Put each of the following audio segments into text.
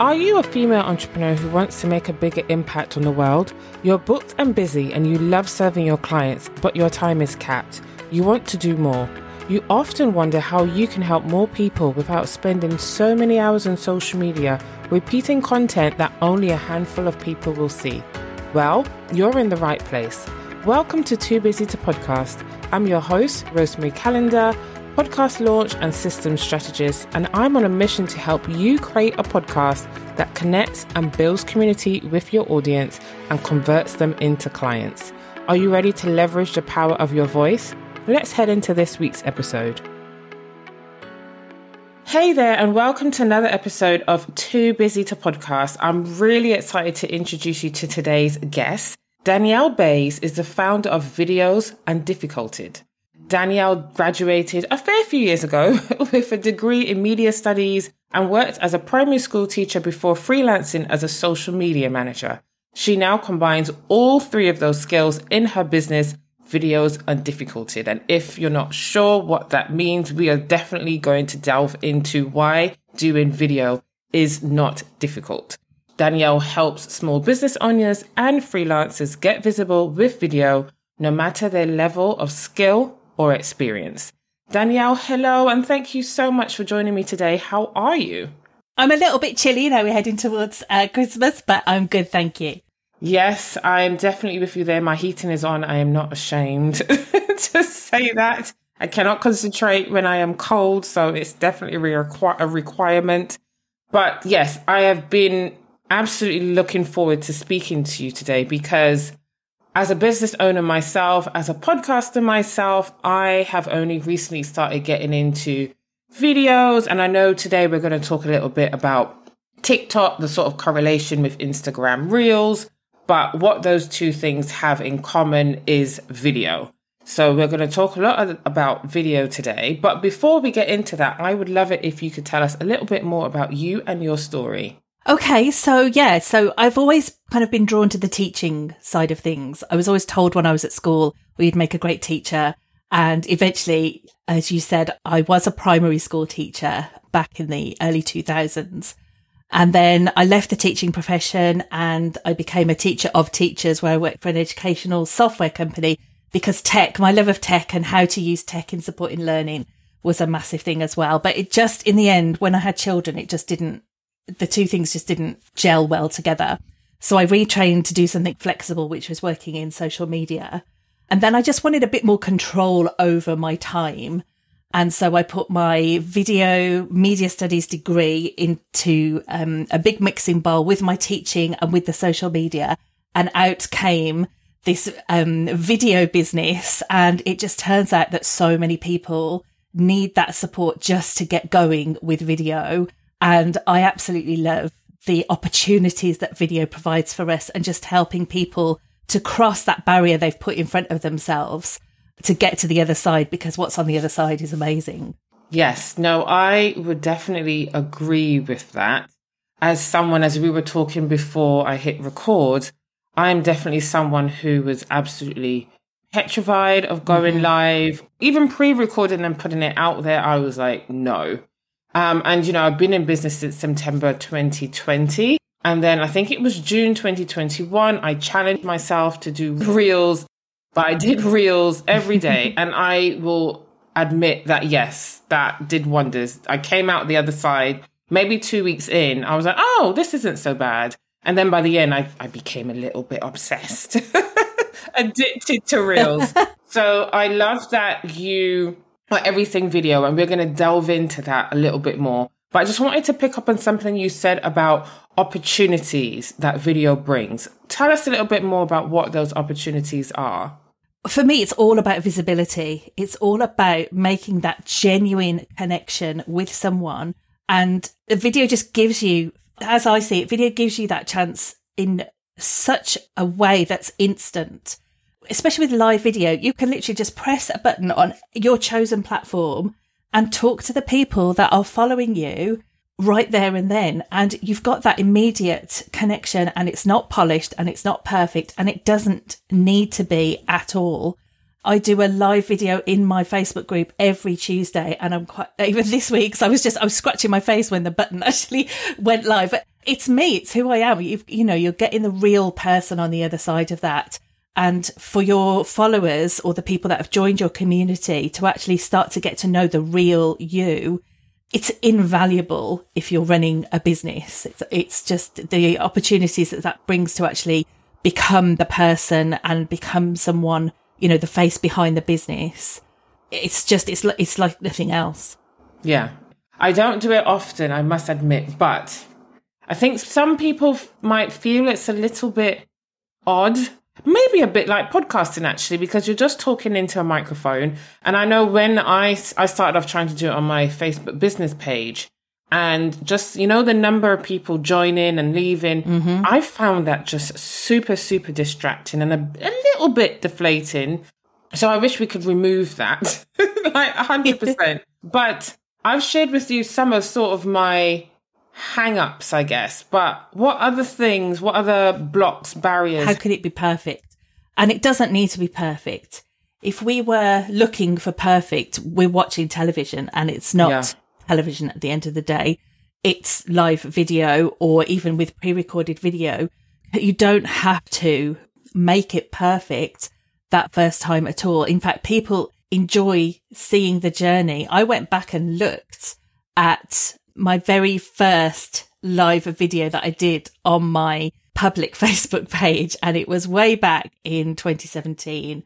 Are you a female entrepreneur who wants to make a bigger impact on the world? You're booked and busy and you love serving your clients, but your time is capped. You want to do more. You often wonder how you can help more people without spending so many hours on social media repeating content that only a handful of people will see. Well, you're in the right place. Welcome to Too Busy to Podcast. I'm your host, Rosemarie Calendar podcast launch and systems strategist, and I'm on a mission to help you create a podcast that connects and builds community with your audience and converts them into clients. Are you ready to leverage the power of your voice? Let's head into this week's episode. Hey there, and welcome to another episode of Too Busy to Podcast. I'm really excited to introduce you to today's guest. Danielle Bayes is the founder of Videos and Undifficulted. Danielle graduated a fair few years ago with a degree in media studies and worked as a primary school teacher before freelancing as a social media manager. She now combines all three of those skills in her business, Videos Undifficulted. And if you're not sure what that means, we are definitely going to delve into why doing video is not difficult. Danielle helps small business owners and freelancers get visible with video, no matter their level of skill or experience. Danielle, hello, and thank you so much for joining me today. How are you? I'm a little bit chilly, you know, we're heading towards uh, Christmas, but I'm good, thank you. Yes, I'm definitely with you there. My heating is on. I am not ashamed to say that. I cannot concentrate when I am cold, so it's definitely a, requ- a requirement. But yes, I have been absolutely looking forward to speaking to you today because as a business owner myself, as a podcaster myself, I have only recently started getting into videos. And I know today we're going to talk a little bit about TikTok, the sort of correlation with Instagram Reels. But what those two things have in common is video. So we're going to talk a lot about video today. But before we get into that, I would love it if you could tell us a little bit more about you and your story. Okay, so yeah, so I've always kind of been drawn to the teaching side of things. I was always told when I was at school, we'd make a great teacher. And eventually, as you said, I was a primary school teacher back in the early 2000s. And then I left the teaching profession and I became a teacher of teachers where I worked for an educational software company because tech, my love of tech and how to use tech in supporting learning was a massive thing as well. But it just, in the end, when I had children, it just didn't the two things just didn't gel well together. So I retrained to do something flexible, which was working in social media. And then I just wanted a bit more control over my time. And so I put my video media studies degree into um, a big mixing bowl with my teaching and with the social media. And out came this um, video business. And it just turns out that so many people need that support just to get going with video. And I absolutely love the opportunities that video provides for us and just helping people to cross that barrier they've put in front of themselves to get to the other side because what's on the other side is amazing. Yes, no, I would definitely agree with that. As someone, as we were talking before I hit record, I'm definitely someone who was absolutely petrified of going mm-hmm. live. Even pre recording and putting it out there, I was like, no, um, and, you know, I've been in business since September 2020. And then I think it was June 2021, I challenged myself to do reels, but I did reels every day. and I will admit that, yes, that did wonders. I came out the other side, maybe two weeks in, I was like, oh, this isn't so bad. And then by the end, I, I became a little bit obsessed, addicted to reels. so I love that you or everything video, and we're going to delve into that a little bit more. But I just wanted to pick up on something you said about opportunities that video brings. Tell us a little bit more about what those opportunities are. For me, it's all about visibility. It's all about making that genuine connection with someone. And the video just gives you, as I see it, video gives you that chance in such a way that's instant especially with live video, you can literally just press a button on your chosen platform and talk to the people that are following you right there and then. And you've got that immediate connection and it's not polished and it's not perfect and it doesn't need to be at all. I do a live video in my Facebook group every Tuesday. And I'm quite, even this week, so I was just, I was scratching my face when the button actually went live. But it's me. It's who I am. you you know, you're getting the real person on the other side of that. And for your followers or the people that have joined your community to actually start to get to know the real you, it's invaluable if you're running a business. It's, it's just the opportunities that that brings to actually become the person and become someone, you know, the face behind the business. It's just, it's, it's like nothing else. Yeah. I don't do it often, I must admit, but I think some people might feel it's a little bit odd maybe a bit like podcasting actually because you're just talking into a microphone. And i know when i i started off trying to do it on my facebook business page and just you know the number of people joining and leaving mm-hmm. i found that just super super distracting and a, a, little bit deflating. So i wish we could remove that like 100% but i've shared with you some of sort of my hang-ups i guess but what other things what other blocks barriers how could it be perfect and it doesn't need to be perfect if we were looking for perfect we're watching television and it's not yeah television at the end of the day. It's live video or even with pre-recorded video. You don't have to make it perfect that first time at all. In fact, people enjoy seeing the journey. I went back and looked at my very first live video that I did on my public Facebook page and it was way back in 2017.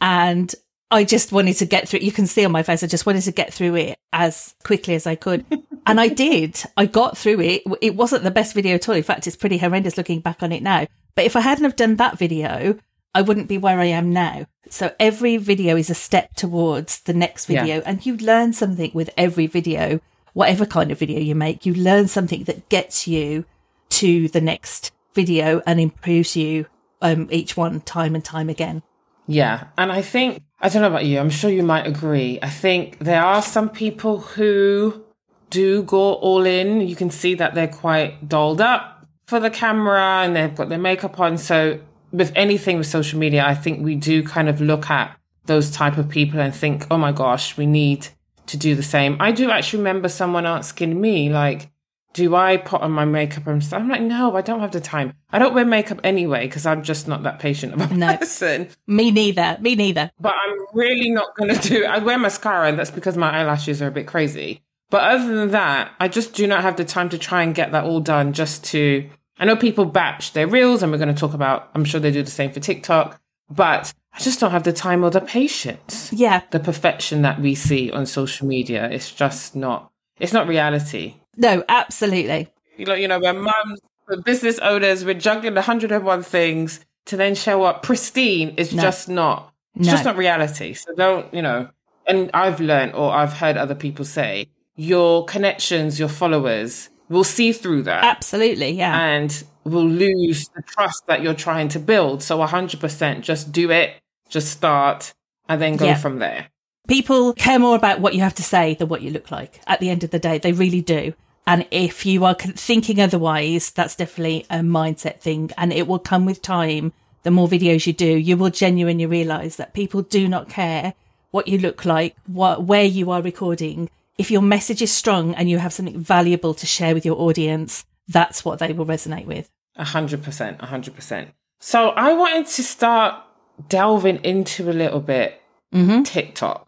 And I just wanted to get through. You can see on my face, I just wanted to get through it as quickly as I could. and I did. I got through it. It wasn't the best video at all. In fact, it's pretty horrendous looking back on it now. But if I hadn't have done that video, I wouldn't be where I am now. So every video is a step towards the next video yeah. and you learn something with every video, whatever kind of video you make, you learn something that gets you to the next video and improves you um, each one time and time again. Yeah. And I think, I don't know about you, I'm sure you might agree. I think there are some people who do go all in. You can see that they're quite dolled up for the camera and they've got their makeup on. So with anything with social media, I think we do kind of look at those type of people and think, oh my gosh, we need to do the same. I do actually remember someone asking me, like, do I put on my makeup and stuff? I'm like, no, I don't have the time. I don't wear makeup anyway because I'm just not that patient of a no. person. Me neither. Me neither. But I'm really not going to do. I wear mascara, and that's because my eyelashes are a bit crazy. But other than that, I just do not have the time to try and get that all done. Just to, I know people batch their reels, and we're going to talk about. I'm sure they do the same for TikTok, but I just don't have the time or the patience. Yeah, the perfection that we see on social media, it's just not. It's not reality. No, absolutely. You know, you know, we're mums, we're business owners, we're juggling 101 things to then show up pristine is no. just not, it's no. just not reality. So don't, you know, and I've learned or I've heard other people say your connections, your followers will see through that. Absolutely. Yeah. And will lose the trust that you're trying to build. So 100% just do it, just start and then go yeah. from there. People care more about what you have to say than what you look like at the end of the day. They really do. And if you are thinking otherwise, that's definitely a mindset thing and it will come with time. The more videos you do, you will genuinely realize that people do not care what you look like, what, where you are recording. If your message is strong and you have something valuable to share with your audience, that's what they will resonate with. A hundred percent, a hundred percent. So I wanted to start delving into a little bit mm-hmm. TikTok.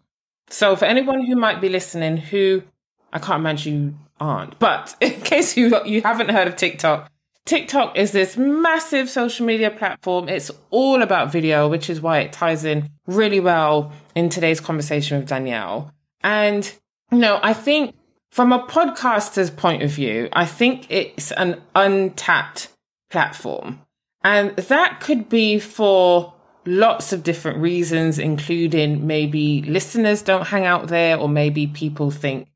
So for anyone who might be listening, who I can't imagine you aren't, but in case you you haven't heard of TikTok, TikTok is this massive social media platform. It's all about video, which is why it ties in really well in today's conversation with Danielle. And you know, I think from a podcaster's point of view, I think it's an untapped platform. And that could be for lots of different reasons, including maybe listeners don't hang out there, or maybe people think,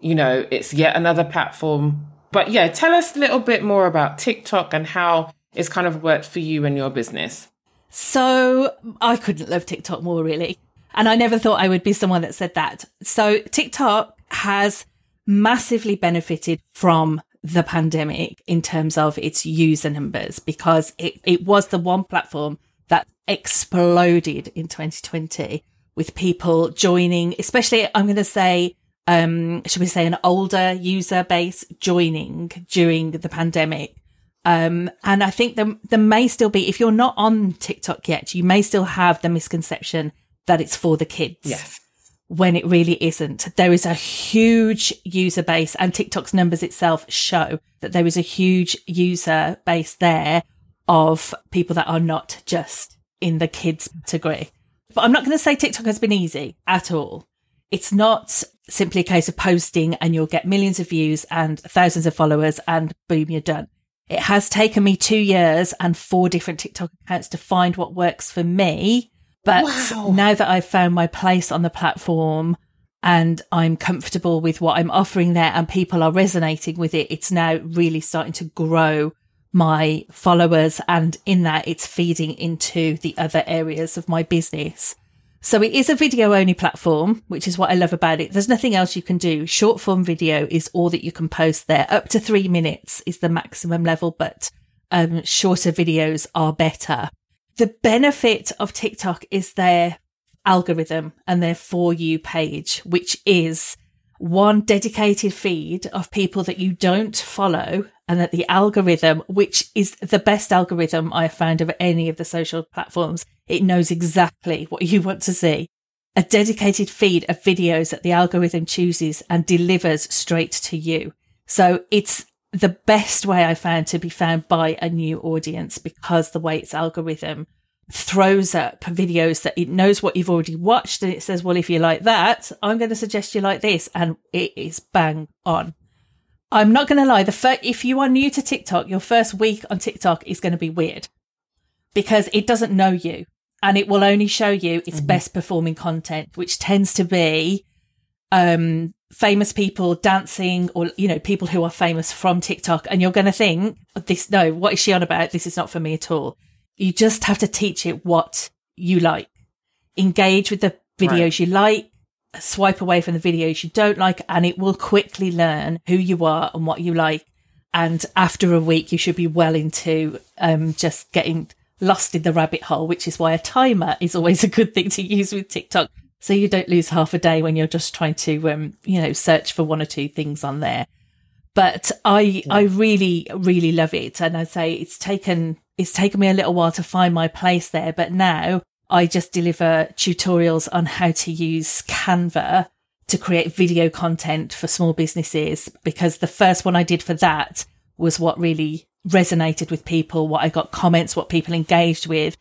you know, it's yet another platform. But yeah, tell us a little bit more about TikTok and how it's kind of worked for you and your business. So I couldn't love TikTok more, really. And I never thought I would be someone that said that. So TikTok has massively benefited from the pandemic in terms of its user numbers because it, it was the one platform exploded in 2020 with people joining, especially I'm going to say, um, should we say an older user base joining during the pandemic. Um, and I think there, there may still be, if you're not on TikTok yet, you may still have the misconception that it's for the kids. Yes. When it really isn't. There is a huge user base and TikTok's numbers itself show that there is a huge user base there of people that are not just in the kids category. But I'm not going to say TikTok has been easy at all. It's not simply a case of posting and you'll get millions of views and thousands of followers and boom, you're done. It has taken me two years and four different TikTok accounts to find what works for me. But wow. now that I've found my place on the platform and I'm comfortable with what I'm offering there and people are resonating with it, it's now really starting to grow my followers. And in that, it's feeding into the other areas of my business. So it is a video only platform, which is what I love about it. There's nothing else you can do. Short form video is all that you can post there. Up to three minutes is the maximum level, but um, shorter videos are better. The benefit of TikTok is their algorithm and their for you page, which is one dedicated feed of people that you don't follow and that the algorithm, which is the best algorithm I have found of any of the social platforms, it knows exactly what you want to see. A dedicated feed of videos that the algorithm chooses and delivers straight to you. So it's the best way I found to be found by a new audience because the way its algorithm throws up videos that it knows what you've already watched and it says, well, if you like that, I'm going to suggest you like this. And it is bang on. I'm not going to lie. The fir- if you are new to TikTok, your first week on TikTok is going to be weird because it doesn't know you and it will only show you its mm-hmm. best performing content, which tends to be, um, famous people dancing or, you know, people who are famous from TikTok. And you're going to think this, no, what is she on about? This is not for me at all. You just have to teach it what you like. Engage with the videos right. you like, swipe away from the videos you don't like, and it will quickly learn who you are and what you like. And after a week, you should be well into um, just getting lost in the rabbit hole, which is why a timer is always a good thing to use with TikTok. So you don't lose half a day when you're just trying to, um, you know, search for one or two things on there. But I, yeah. I really, really love it. And I say it's taken it's taken me a little while to find my place there, but now I just deliver tutorials on how to use Canva to create video content for small businesses because the first one I did for that was what really resonated with people, what I got comments, what people engaged with.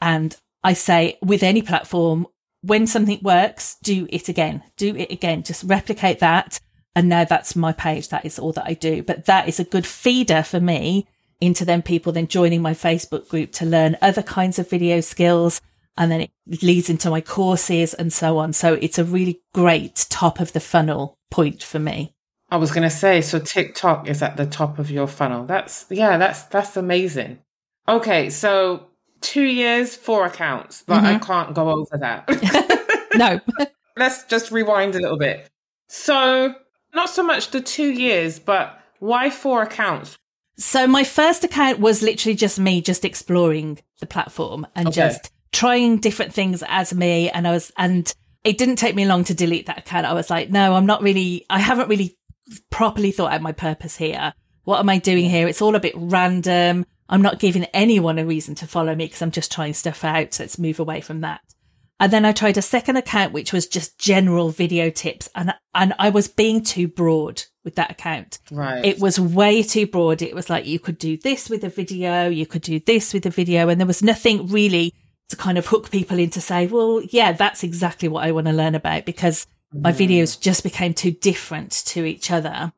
And I say with any platform, when something works, do it again, do it again, just replicate that. And now that's my page. That is all that I do. But that is a good feeder for me into then people then joining my Facebook group to learn other kinds of video skills. And then it leads into my courses and so on. So it's a really great top of the funnel point for me. I was going to say, so TikTok is at the top of your funnel. That's, yeah, that's, that's amazing. Okay. So two years, four accounts, but mm-hmm. I can't go over that. no. Let's just rewind a little bit. So not so much the two years, but why four accounts? So my first account was literally just me just exploring the platform and okay. just trying different things as me. And I was, and it didn't take me long to delete that account. I was like, no, I'm not really, I haven't really properly thought out my purpose here. What am I doing here? It's all a bit random. I'm not giving anyone a reason to follow me because I'm just trying stuff out. So let's move away from that. And then I tried a second account, which was just general video tips. And, and I was being too broad with that account. Right. It was way too broad. It was like you could do this with a video, you could do this with a video, and there was nothing really to kind of hook people in to say, well, yeah, that's exactly what I want to learn about because mm. my videos just became too different to each other.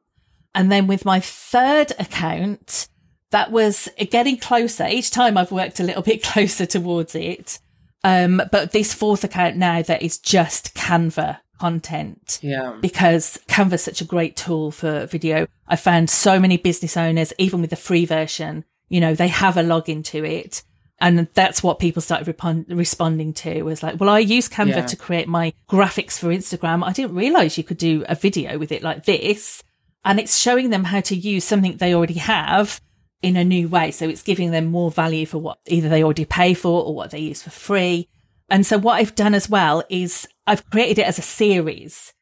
And then with my third account, that was getting closer. Each time I've worked a little bit closer towards it. Um, but this fourth account now that is just Canva content. Yeah. Because Canva is such a great tool for video. I found so many business owners, even with the free version, you know, they have a login to it. And that's what people started responding to was like, well, I use Canva yeah. to create my graphics for Instagram. I didn't realize you could do a video with it like this. And it's showing them how to use something they already have in a new way. So it's giving them more value for what either they already pay for or what they use for free. And so what I've done as well is I've created it as a series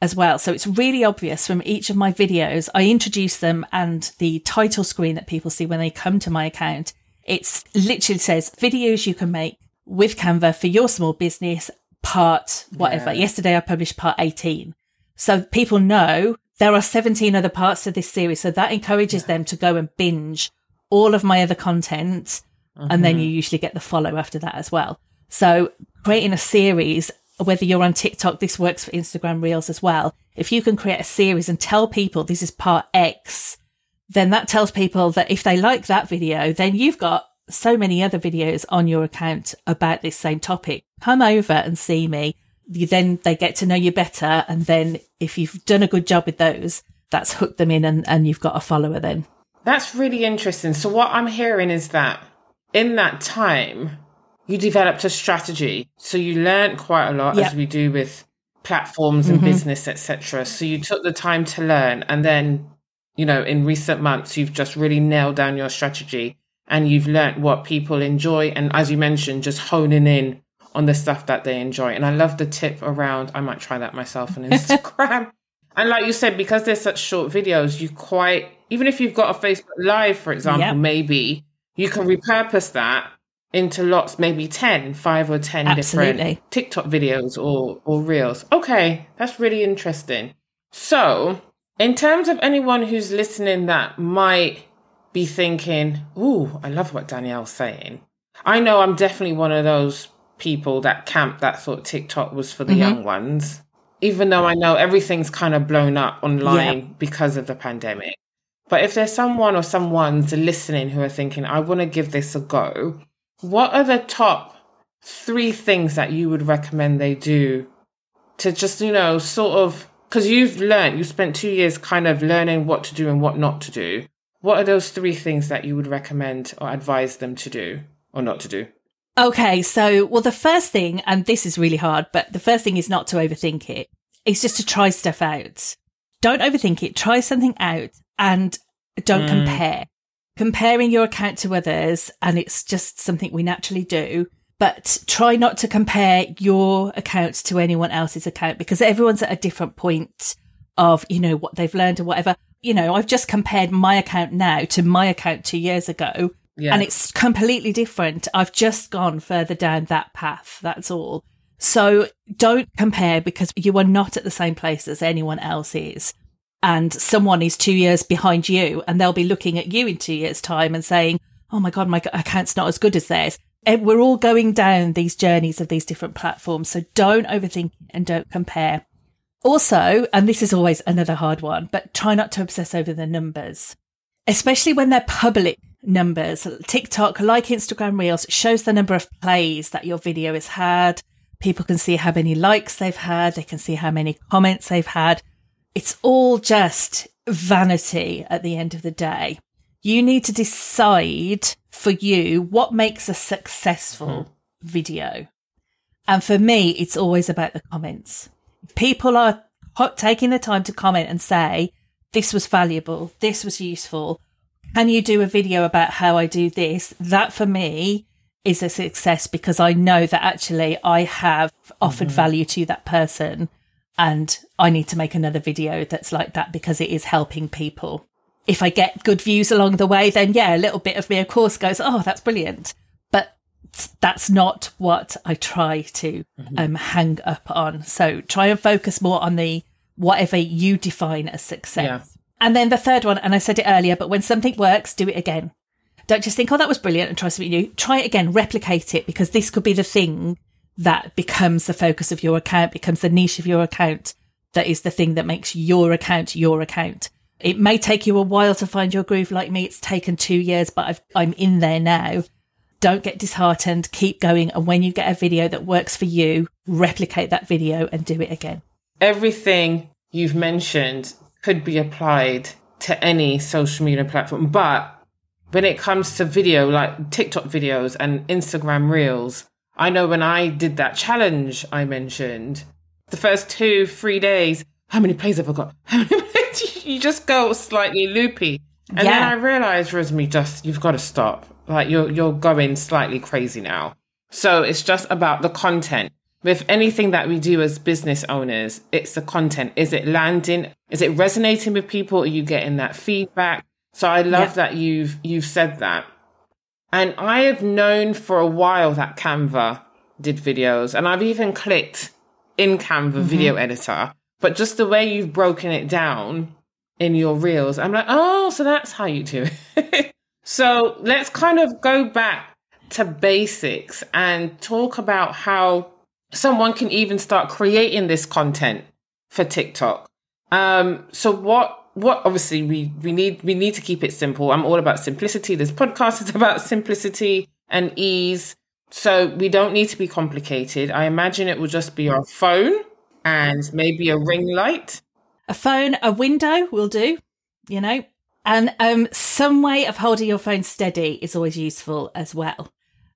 as well. So it's really obvious from each of my videos. I introduce them and the title screen that people see when they come to my account. It's literally says videos you can make with Canva for your small business part whatever. Yeah. Yesterday I published part 18. So people know there are 17 other parts to this series. So that encourages them to go and binge all of my other content. Mm-hmm. And then mm-hmm. you usually get the follow after that as well. So creating a series, whether you're on TikTok, this works for Instagram Reels as well. If you can create a series and tell people this is part X, then that tells people that if they like that video, then you've got so many other videos on your account about this same topic. Come over and see me. You, then they get to know you better. And then if you've done a good job with those, that's hooked them in and, and you've got a follower then. That's really interesting. So what I'm hearing is that in that time, you developed a strategy. So you learned quite a lot yep. as we do with platforms and mm-hmm. business, etc. So you took the time to learn and then, you know, in recent months, you've just really nailed down your strategy and you've learned what people enjoy. And as you mentioned, just honing in on the stuff that they enjoy. And I love the tip around, I might try that myself on Instagram. and like you said, because they're such short videos, you quite, even if you've got a Facebook Live, for example, yep. maybe you can repurpose that into lots, maybe 10, five or 10 Absolutely. different TikTok videos or, or reels. Okay, that's really interesting. So, in terms of anyone who's listening that might be thinking, Ooh, I love what Danielle's saying. I know I'm definitely one of those people that camp that thought TikTok was for the mm-hmm. young ones, even though I know everything's kind of blown up online yeah. because of the pandemic. But if there's someone or someone's listening who are thinking, I want to give this a go, what are the top three things that you would recommend they do to just, you know, sort of, because you've learned, you spent two years kind of learning what to do and what not to do. What are those three things that you would recommend or advise them to do or not to do? Okay, so, well, the first thing, and this is really hard, but the first thing is not to overthink it. It's just to try stuff out. Don't overthink it. Try something out and don't mm. compare. Comparing your account to others, and it's just something we naturally do, but try not to compare your account to anyone else's account because everyone's at a different point of, you know, what they've learned or whatever you know, I've just compared my account now to my account two years ago. Yeah. And it's completely different. I've just gone further down that path. That's all. So don't compare because you are not at the same place as anyone else is. And someone is two years behind you and they'll be looking at you in two years time and saying, Oh my God, my account's not as good as theirs. Eh, we're all going down these journeys of these different platforms. So don't overthink and don't compare. Also, and this is always another hard one, but try not to obsess over the numbers, especially when they're public numbers. TikTok, like Instagram Reels, shows the number of plays that your video has had. People can see how many likes they've had. They can see how many comments they've had. It's all just vanity at the end of the day. You need to decide for you what makes a successful mm. video. And for me, it's always about the comments people are taking the time to comment and say, this was valuable, this was useful. Can you do a video about how I do this? That for me is a success because I know that actually I have offered mm-hmm. value to that person and I need to make another video that's like that because it is helping people. If I get good views along the way, then yeah, a little bit of me, of course, goes, oh, that's brilliant But that's not what I try to mm-hmm. um, hang up on. So try and focus more on the whatever you define as success. Yeah. And then the third one, and I said it earlier, but when something works, do it again. Don't just think, oh, that was brilliant and try something new. Try it again, replicate it because this could be the thing that becomes the focus of your account, becomes the niche of your account. That is the thing that makes your account your account. It may take you a while to find your groove like me. It's taken two years, but i am in there now don't get disheartened, keep going. And when you get a video that works for you, replicate that video and do it again. Everything you've mentioned could be applied to any social media platform. But when it comes to video, like TikTok videos and Instagram reels, I know when I did that challenge I mentioned, the first two, three days, how many plays have I got? you just go slightly loopy. And yeah. then I realized, Rosemarie, just you've got to stop like you're you're going slightly crazy now. So it's just about the content. With anything that we do as business owners, it's the content. Is it landing? Is it resonating with people? Are you getting that feedback? So I love yeah. that you've you've said that. And I have known for a while that Canva did videos, and I've even clicked in Canva mm-hmm. video editor. But just the way you've broken it down in your reels, I'm like, oh, so that's how you do it. so let's kind of go back to basics and talk about how someone can even start creating this content for TikTok. Um, so what what obviously we we need we need to keep it simple. I'm all about simplicity. This podcast is about simplicity and ease. So we don't need to be complicated. I imagine it will just be our phone and maybe a ring light. A phone, a window will do, you know. And um, some way of holding your phone steady is always useful as well.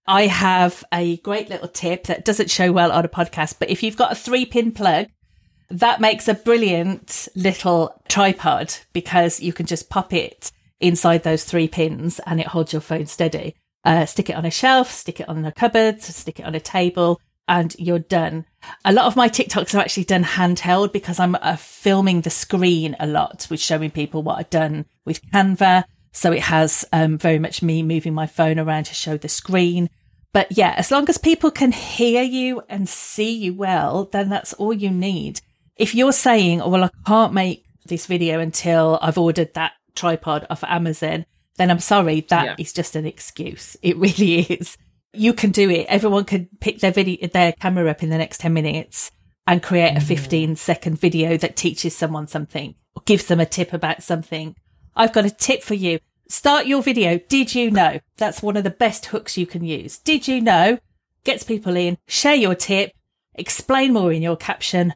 I have a great little tip that doesn't show well on a podcast, but if you've got a three pin plug, that makes a brilliant little tripod because you can just pop it inside those three pins and it holds your phone steady. Uh, stick it on a shelf, stick it on a cupboard, stick it on a table, and you're done. A lot of my TikToks are actually done handheld because I'm uh, filming the screen a lot with showing people what I've done with Canva. So it has um, very much me moving my phone around to show the screen. But yeah, as long as people can hear you and see you well, then that's all you need. If you're saying, oh, well, I can't make this video until I've ordered that tripod off Amazon, then I'm sorry, that yeah. is just an excuse. It really is. You can do it. Everyone can pick their video, their camera up in the next 10 minutes and create a mm. 15 second video that teaches someone something or gives them a tip about something I've got a tip for you. Start your video. Did you know? That's one of the best hooks you can use. Did you know? Gets people in. Share your tip. Explain more in your caption.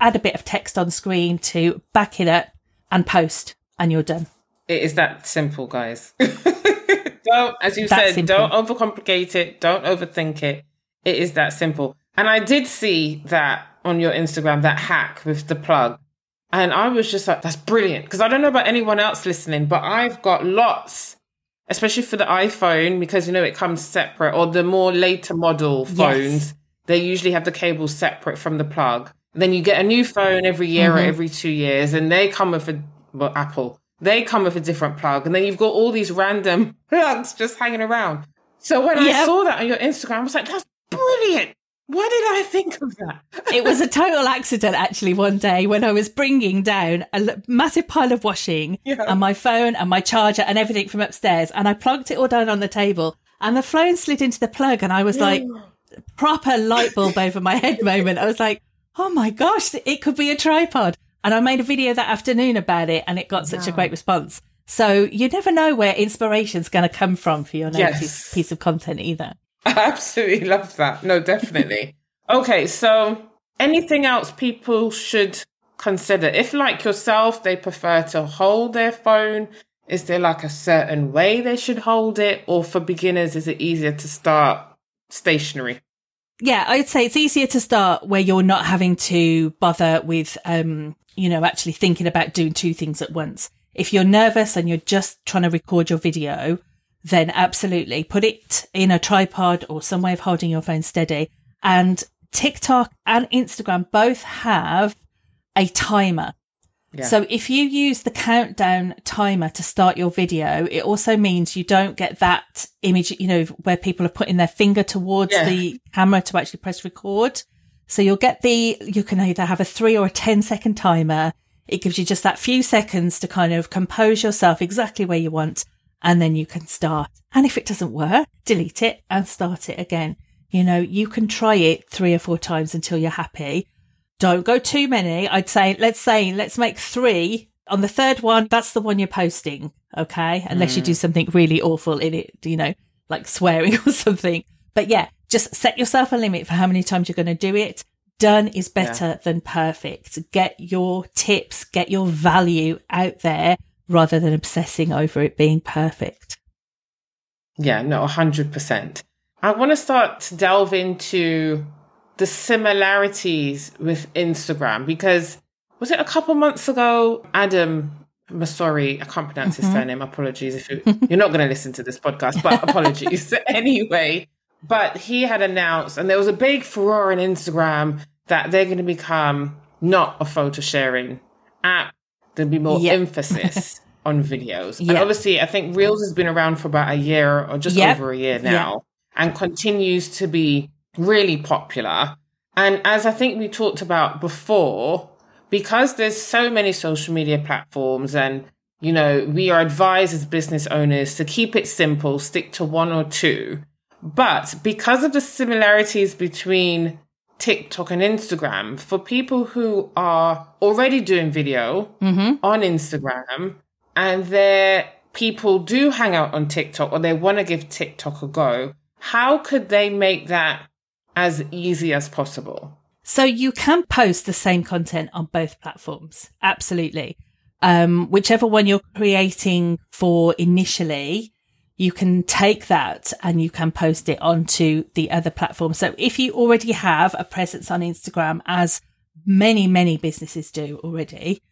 Add a bit of text on screen to back it up and post and you're done. It is that simple, guys. don't, as you that said, simple. don't overcomplicate it. Don't overthink it. It is that simple. And I did see that on your Instagram, that hack with the plug. And I was just like, that's brilliant. Because I don't know about anyone else listening, but I've got lots, especially for the iPhone, because, you know, it comes separate, or the more later model phones, yes. they usually have the cable separate from the plug. Then you get a new phone every year mm-hmm. or every two years, and they come with a, well, Apple, they come with a different plug. And then you've got all these random plugs just hanging around. So when yep. I saw that on your Instagram, I was like, that's brilliant. Why did I think of that? it was a total accident, actually, one day when I was bringing down a massive pile of washing yeah. and my phone and my charger and everything from upstairs. And I plugged it all down on the table and the phone slid into the plug. And I was yeah. like, proper light bulb over my head moment. I was like, oh my gosh, it could be a tripod. And I made a video that afternoon about it and it got such a great response. So you never know where inspiration's going to come from for your next yes. piece of content either. I absolutely love that. No, definitely. okay, so anything else people should consider? If, like yourself, they prefer to hold their phone, is there like a certain way they should hold it? Or for beginners, is it easier to start stationary? Yeah, I'd say it's easier to start where you're not having to bother with, um, you know, actually thinking about doing two things at once. If you're nervous and you're just trying to record your video, then absolutely put it in a tripod or some way of holding your phone steady. And TikTok and Instagram both have a timer. Yeah. So if you use the countdown timer to start your video, it also means you don't get that image, you know, where people are putting their finger towards yeah. the camera to actually press record. So you'll get the, you can either have a three or a 10 second timer. It gives you just that few seconds to kind of compose yourself exactly where you want and then you can start. And if it doesn't work, delete it and start it again. You know, you can try it three or four times until you're happy. Don't go too many. I'd say, let's say, let's make three. On the third one, that's the one you're posting. Okay. Unless mm. you do mm. something really awful in it, you know, like swearing or something. But yeah, just set yourself a limit for how many times you're going to do it. Done is better yeah. than perfect. Get your tips, get your value out there rather than obsessing over it being perfect. Yeah, no, 100%. I want to start to delve into the similarities with Instagram because was it a couple months ago? Adam Mosseri, I can't pronounce his mm-hmm. surname. Apologies if you, you're not going to listen to this podcast, but apologies. anyway, But he had announced, and there was a big furore on Instagram that they're going to become not a photo sharing app. There'll be more Yep. emphasis on videos. And obviously, I think Reels has been around for about a year or just Yep. over a year now and continues to be really popular. And as I think we talked about before, because there's so many social media platforms and you know, we are advised as business owners to keep it simple, stick to one or two. But because of the similarities between TikTok and Instagram, for people who are already doing video mm-hmm. on Instagram and their people do hang out on TikTok or they want to give TikTok a go, how could they make that as easy as possible? So you can post the same content on both platforms. Absolutely. Um, whichever one you're creating for initially, you can take that and you can post it onto the other platform. So if you already have a presence on Instagram, as many, many businesses do already,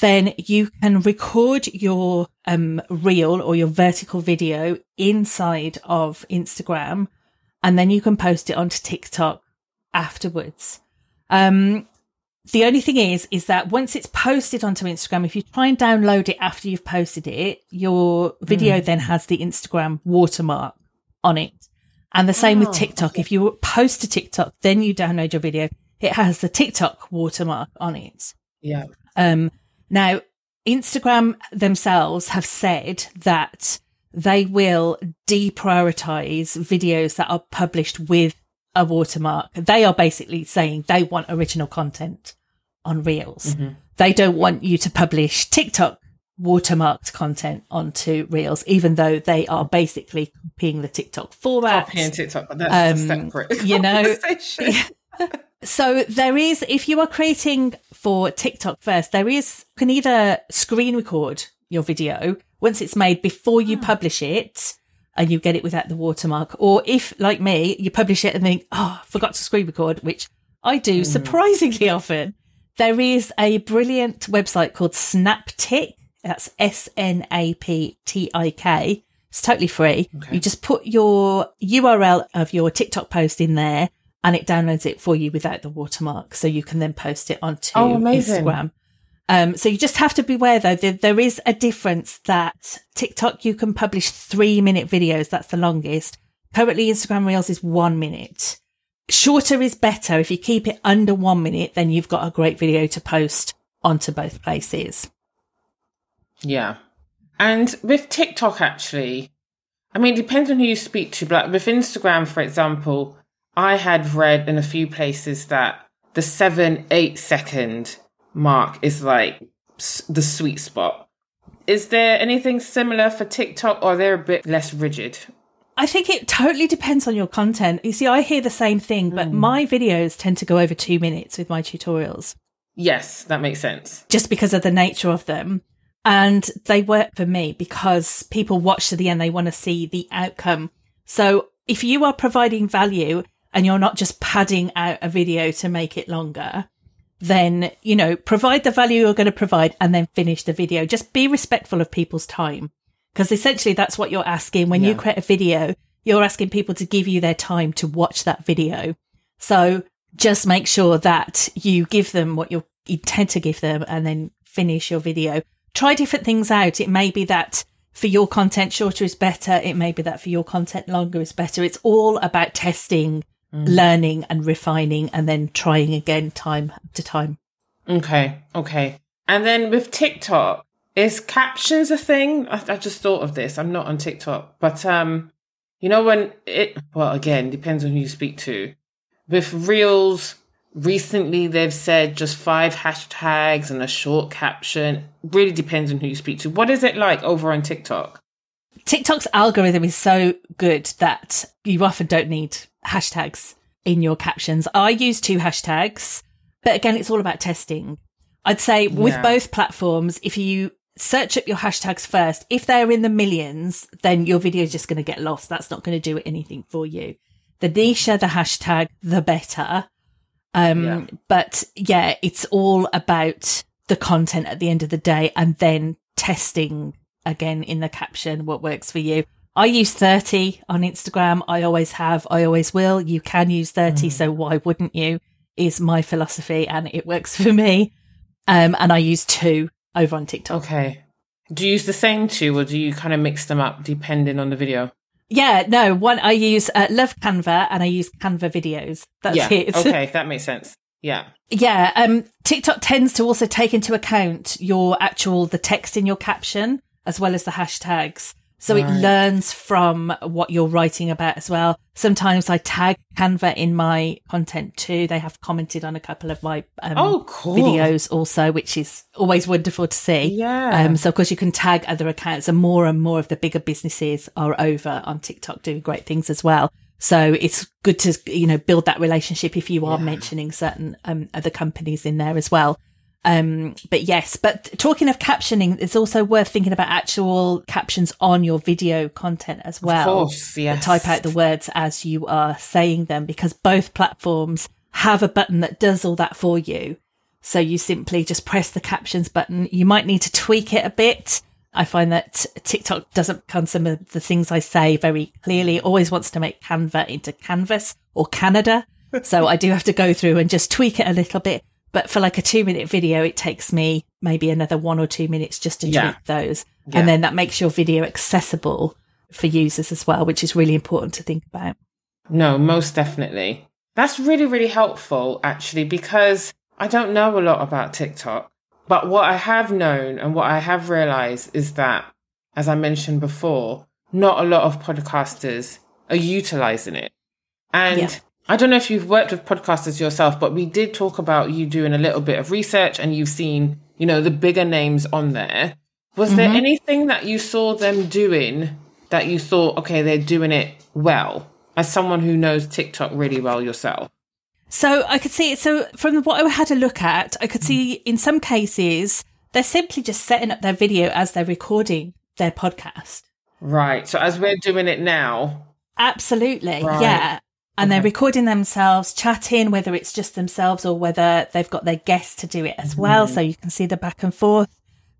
then you can record your um, reel or your vertical video inside of Instagram and then you can post it onto TikTok afterwards. Um, the only thing is, is that once it's posted onto Instagram, if you try and download it after you've posted it, your video then has the Instagram watermark on it. And the same Oh, with TikTok. If you post to TikTok, then you download your video, it has the TikTok watermark on it. Yeah. Um, now, Instagram themselves have said that they will deprioritize videos that are published with a watermark. They are basically saying they want original content on Reels. They don't want you to publish TikTok watermarked content onto Reels, even though they are basically copying the TikTok format. Copying TikTok, but that's Um, separate you know. So there is, if you are creating for TikTok first, there is, you can either screen record your video once it's made before you ah. publish it and you get it without the watermark. Or if, like me, you publish it and think, oh, I forgot to screen record, which I do mm. surprisingly often. There is a brilliant website called Snaptik. That's S N A P T I K. It's totally free. You just put your URL of your TikTok post in there and it downloads it for you without the watermark. So you can then post it onto Oh. Instagram. Um, so you just have to beware though, there, there is a difference that TikTok, you can publish three minute videos. That's the longest. Currently Instagram Reels is one minute. Shorter is better. If you keep it under one minute, then you've got a great video to post onto both places. Yeah. And with TikTok, actually, I mean, it depends on who you speak to. But with Instagram, for example, I had read in a few places that the seven, eight second mark is like the sweet spot. Is there anything similar for TikTok or they're a bit less rigid? I think it totally depends on your content. You see, I hear the same thing, but mm. my videos tend to go over two minutes with my tutorials Yes, that makes sense. just because of the nature of them. And they work for me because people watch to the end. They want to see the outcome. So if you are providing value and you're not just padding out a video to make it longer, then, you know, provide the value you're going to provide and then finish the video. Just be respectful of people's time. Because essentially that's what you're asking. When you create a video, you're asking people to give you their time to watch that video. So just make sure that you give them what you intend to give them and then finish your video. Try different things out. It may be that for your content, shorter is better. It may be that for your content, longer is better. It's all about testing, learning and refining and then trying again time to time. Okay, okay. And then with TikTok, is captions a thing? I, I just thought of this. I'm not on TikTok, but um, you know when it well again depends on who you speak to. With Reels, recently they've said just five hashtags and a short caption. Really depends on who you speak to. What is it like over on TikTok? TikTok's algorithm is so good that you often don't need hashtags in your captions. I use two hashtags, but again, it's all about testing. I'd say with Yeah. both platforms, if you search up your hashtags first, if they're in the millions, then your video is just going to get lost. That's not going to do anything for you. The nicher the hashtag, the better. Um, Yeah. but yeah, it's all about the content at the end of the day and then testing again in the caption what works for you. I use 30 on Instagram. I always have. I always will. You can use 30. Mm. So why wouldn't you? Is my philosophy and it works for me. Um, and I use two over on TikTok. Okay. Do you use the same two or do you kind of mix them up depending on the video? Yeah, no, one I use uh, Love Canva and I use Canva videos. That's yeah. it. Okay, that makes sense. Yeah. Yeah, um, TikTok tends to also take into account your actual the text in your caption as well as the hashtags. So it learns from what you're writing about as well. Sometimes I tag Canva in my content too. They have commented on a couple of my um, Oh, cool. videos also, which is always wonderful to see. Yeah. Um, so of course you can tag other accounts and more and more of the bigger businesses are over on TikTok doing great things as well. So it's good to, you know, build that relationship if you are Yeah. mentioning certain um, other companies in there as well. Um, but yes, but talking of captioning, it's also worth thinking about actual captions on your video content as well. of course, yes. Type out the words as you are saying them because both platforms have a button that does all that for you. So you simply just press the captions button. You might need to tweak it a bit. I find that TikTok doesn't come some of the things I say very clearly. It always wants to make Canva into Canvas or Canada. So I do have to go through and just tweak it a little bit. But for like a two minute video, it takes me maybe another one or two minutes just to Yeah. tweak those. Yeah. And then that makes your video accessible for users as well, which is really important to think about. No, most definitely. That's really, really helpful actually, because I don't know a lot about TikTok. But what I have known and what I have realized is that, as I mentioned before, not a lot of podcasters are utilizing it. And Yeah. I don't know if you've worked with podcasters yourself, but we did talk about you doing a little bit of research and you've seen, you know, the bigger names on there. Was there Mhm. anything that you saw them doing that you thought, okay, they're doing it well? As someone who knows TikTok really well yourself. So I could see, so from what I had a look at, I could see in some cases, they're simply just setting up their video as they're recording their podcast. Right. So as we're doing it now, Absolutely. Right. Yeah. And they're recording themselves chatting, whether it's just themselves or whether they've got their guests to do it as well. Mm-hmm. So you can see the back and forth.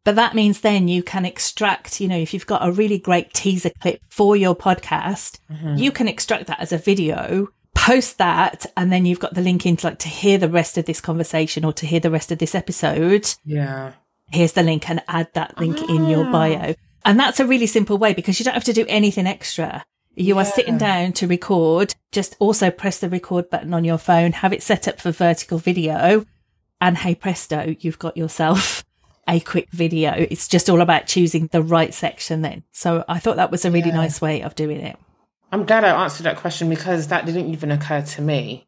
But that means then you can extract, you know, if you've got a really great teaser clip for your podcast, Mm-hmm. you can extract that as a video, post that, and then you've got the link into like to hear the rest of this conversation or to hear the rest of this episode yeah. here's the link and add that link in your Ah. bio. And that's a really simple way because you don't have to do anything extra. You are sitting down to record, just also press the record button on your phone, have it set up for vertical video, and hey presto, you've got yourself a quick video. It's just all about choosing the right section then. So I thought that was a really Yeah. nice way of doing it. I'm glad I answered that question because that didn't even occur to me.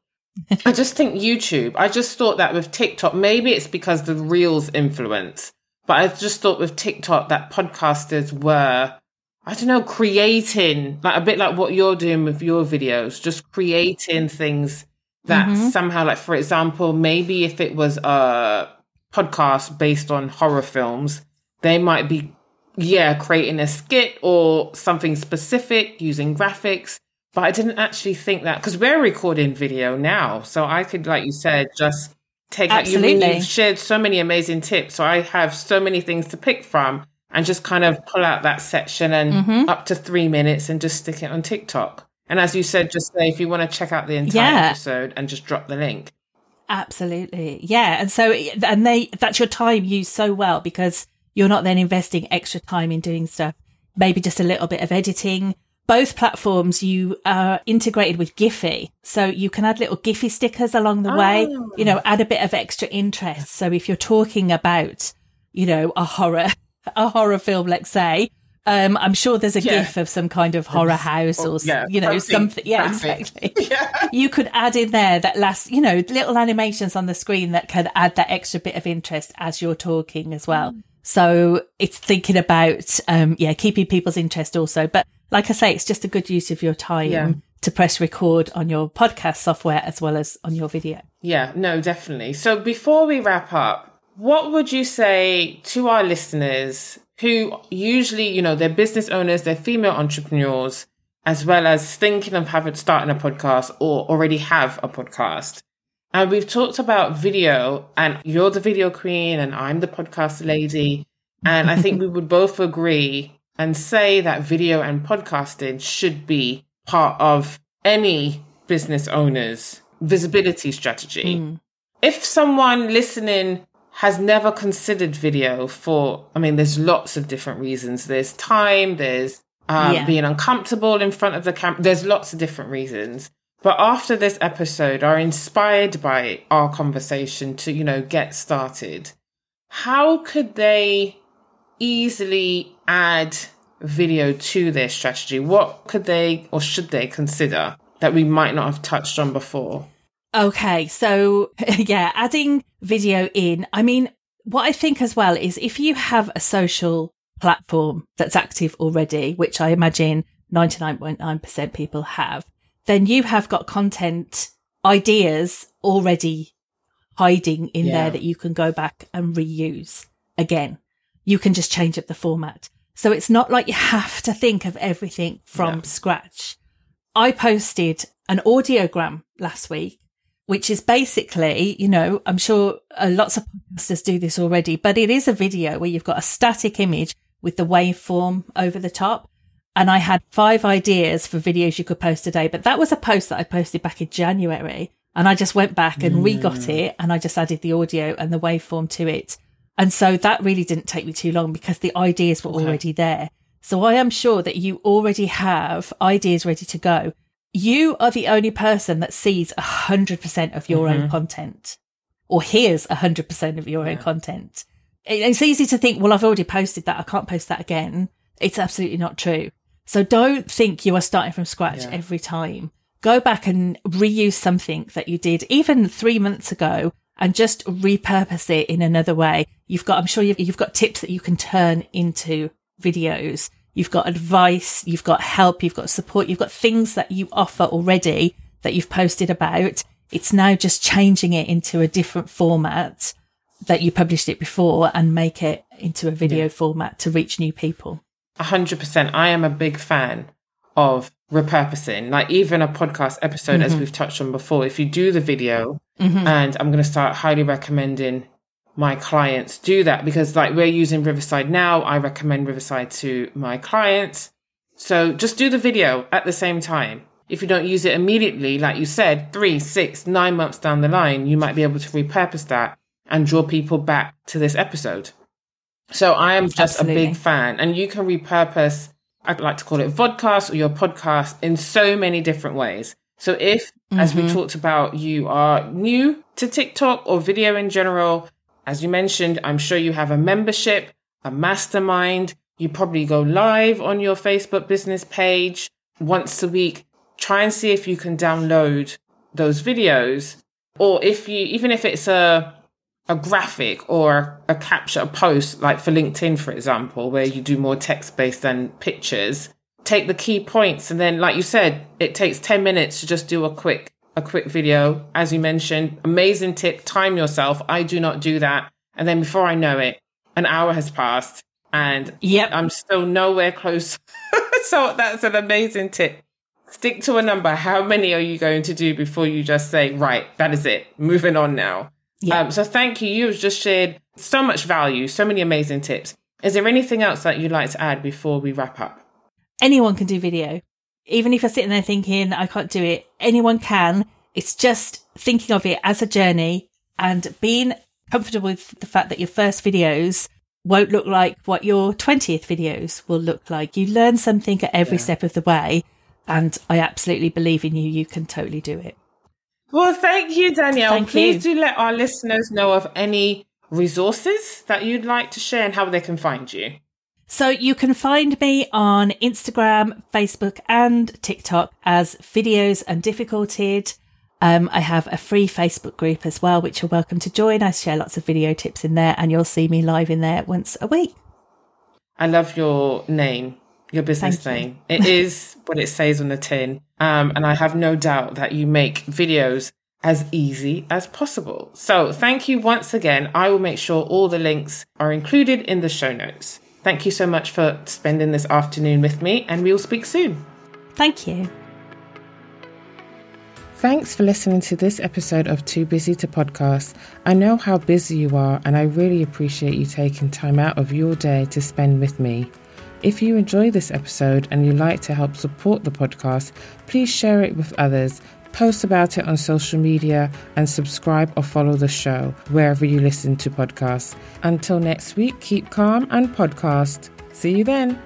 I just think YouTube, I just thought that with TikTok, maybe it's because the Reels influence, but I just thought with TikTok that podcasters were, I don't know, creating, like a bit like what you're doing with your videos, just creating things that Mhm. somehow, like, for example, maybe if it was a podcast based on horror films, they might be yeah, creating a skit or something specific using graphics. But I didn't actually think that because we're recording video now. So I could, like you said, just take out you Absolutely. you've shared so many amazing tips. So I have so many things to pick from and just kind of pull out that section and Mhm. up to three minutes and just stick it on TikTok. And as you said, just say if you want to check out the entire Yeah. episode and just drop the link. Absolutely. Yeah. And so, and they, that's your time used so well because you're not then investing extra time in doing stuff, maybe just a little bit of editing. Both platforms you are integrated with Giphy. So you can add little Giphy stickers along the way, Oh. you know, add a bit of extra interest. So if you're talking about, you know, a horror, a horror film, let's say, um, I'm sure there's a Yeah. gif of some kind of horror house or, yeah, you know, something something. Yeah, exactly Yeah. you could add in there that last, you know, little animations on the screen that can add that extra bit of interest as you're talking as well. So it's thinking about, um, yeah, keeping people's interest also. But like I say, it's just a good use of your time Yeah. to press record on your podcast software as well as on your video. Yeah, no, definitely. So before we wrap up, what would you say to our listeners who usually, you know, they're business owners, they're female entrepreneurs, as well as thinking of having starting a podcast or already have a podcast? And we've talked about video, and you're the video queen, and I'm the podcast lady. And I think we would both agree and say that video and podcasting should be part of any business owner's visibility strategy. Mm. If someone listening has never considered video for, I mean, there's lots of different reasons. There's time, there's um, yeah. being uncomfortable in front of the camera. There's lots of different reasons. But after this episode, are inspired by our conversation to, you know, get started. How could they easily add video to their strategy? What could they or should they consider that we might not have touched on before? Okay, so yeah, adding video in. I mean, what I think as well is if you have a social platform that's active already, which I imagine 99.9% people have, then you have got content ideas already hiding in yeah. there that you can go back and reuse again. You can just change up the format. So it's not like you have to think of everything from yeah. scratch. I posted an audiogram last week which is basically, you know, I'm sure uh, lots of podcasters do this already, but it is a video where you've got a static image with the waveform over the top. And I had five ideas for videos you could post today, but that was a post that I posted back in January. And I just went back and mm. re-got it and I just added the audio and the waveform to it. And so that really didn't take me too long because the ideas were okay. already there. So I am sure that you already have ideas ready to go you are the only person that sees 100% of your mm-hmm. own content or hears 100% of your yeah. own content. It's easy to think, well, I've already posted that. I can't post that again. It's absolutely not true. So don't think you are starting from scratch yeah. every time. Go back and reuse something that you did even three months ago and just repurpose it in another way. You've got, I'm sure you've, you've got tips that you can turn into videos You've got advice, you've got help, you've got support, you've got things that you offer already that you've posted about. It's now just changing it into a different format that you published it before and make it into a video yeah. format to reach new people. A hundred percent. I am a big fan of repurposing, like even a podcast episode, mm-hmm. as we've touched on before. If you do the video, mm-hmm. and I'm going to start highly recommending my clients do that because like we're using Riverside now. I recommend Riverside to my clients. So just do the video at the same time. If you don't use it immediately, like you said, three, six, nine months down the line, you might be able to repurpose that and draw people back to this episode. So I am just Absolutely. a big fan and you can repurpose, I'd like to call it vodcast or your podcast in so many different ways. So if, mm-hmm. as we mm-hmm. talked about, you are new to TikTok or video in general, as you mentioned, I'm sure you have a membership, a mastermind. You probably go live on your Facebook business page once a week. Try and see if you can download those videos or if you, even if it's a, a graphic or a capture, a post, like for LinkedIn, for example, where you do more text based than pictures, take the key points. And then, like you said, it takes 10 minutes to just do a quick a quick video. As you mentioned, amazing tip, time yourself. I do not do that. And then before I know it, an hour has passed and yep. I'm still nowhere close. so that's an amazing tip. Stick to a number. How many are you going to do before you just say, right, that is it, moving on now? Yep. Um, so thank you. You've just shared so much value, so many amazing tips. Is there anything else that you'd like to add before we wrap up? Anyone can do video even if you're sitting there thinking, I can't do it, anyone can. It's just thinking of it as a journey and being comfortable with the fact that your first videos won't look like what your 20th videos will look like. You learn something at every yeah. step of the way. And I absolutely believe in you. You can totally do it. Well, thank you, Danielle. Thank Please you. do let our listeners know of any resources that you'd like to share and how they can find you. So you can find me on Instagram, Facebook, and TikTok as Videos Undifficulted. Um, I have a free Facebook group as well, which you're welcome to join. I share lots of video tips in there, and you'll see me live in there once a week. I love your name, your business Thank name. You. It is what it says on the tin. Um, and I have no doubt that you make videos as easy as possible. So thank you once again. I will make sure all the links are included in the show notes. Thank you so much for spending this afternoon with me, and we'll speak soon. Thank you. Thanks for listening to this episode of Too Busy to Podcast. I know how busy you are, and I really appreciate you taking time out of your day to spend with me. If you enjoy this episode and you'd like to help support the podcast, please share it with others, post about it on social media, and subscribe or follow the show wherever you listen to podcasts. Until next week, keep calm and podcast. See you then.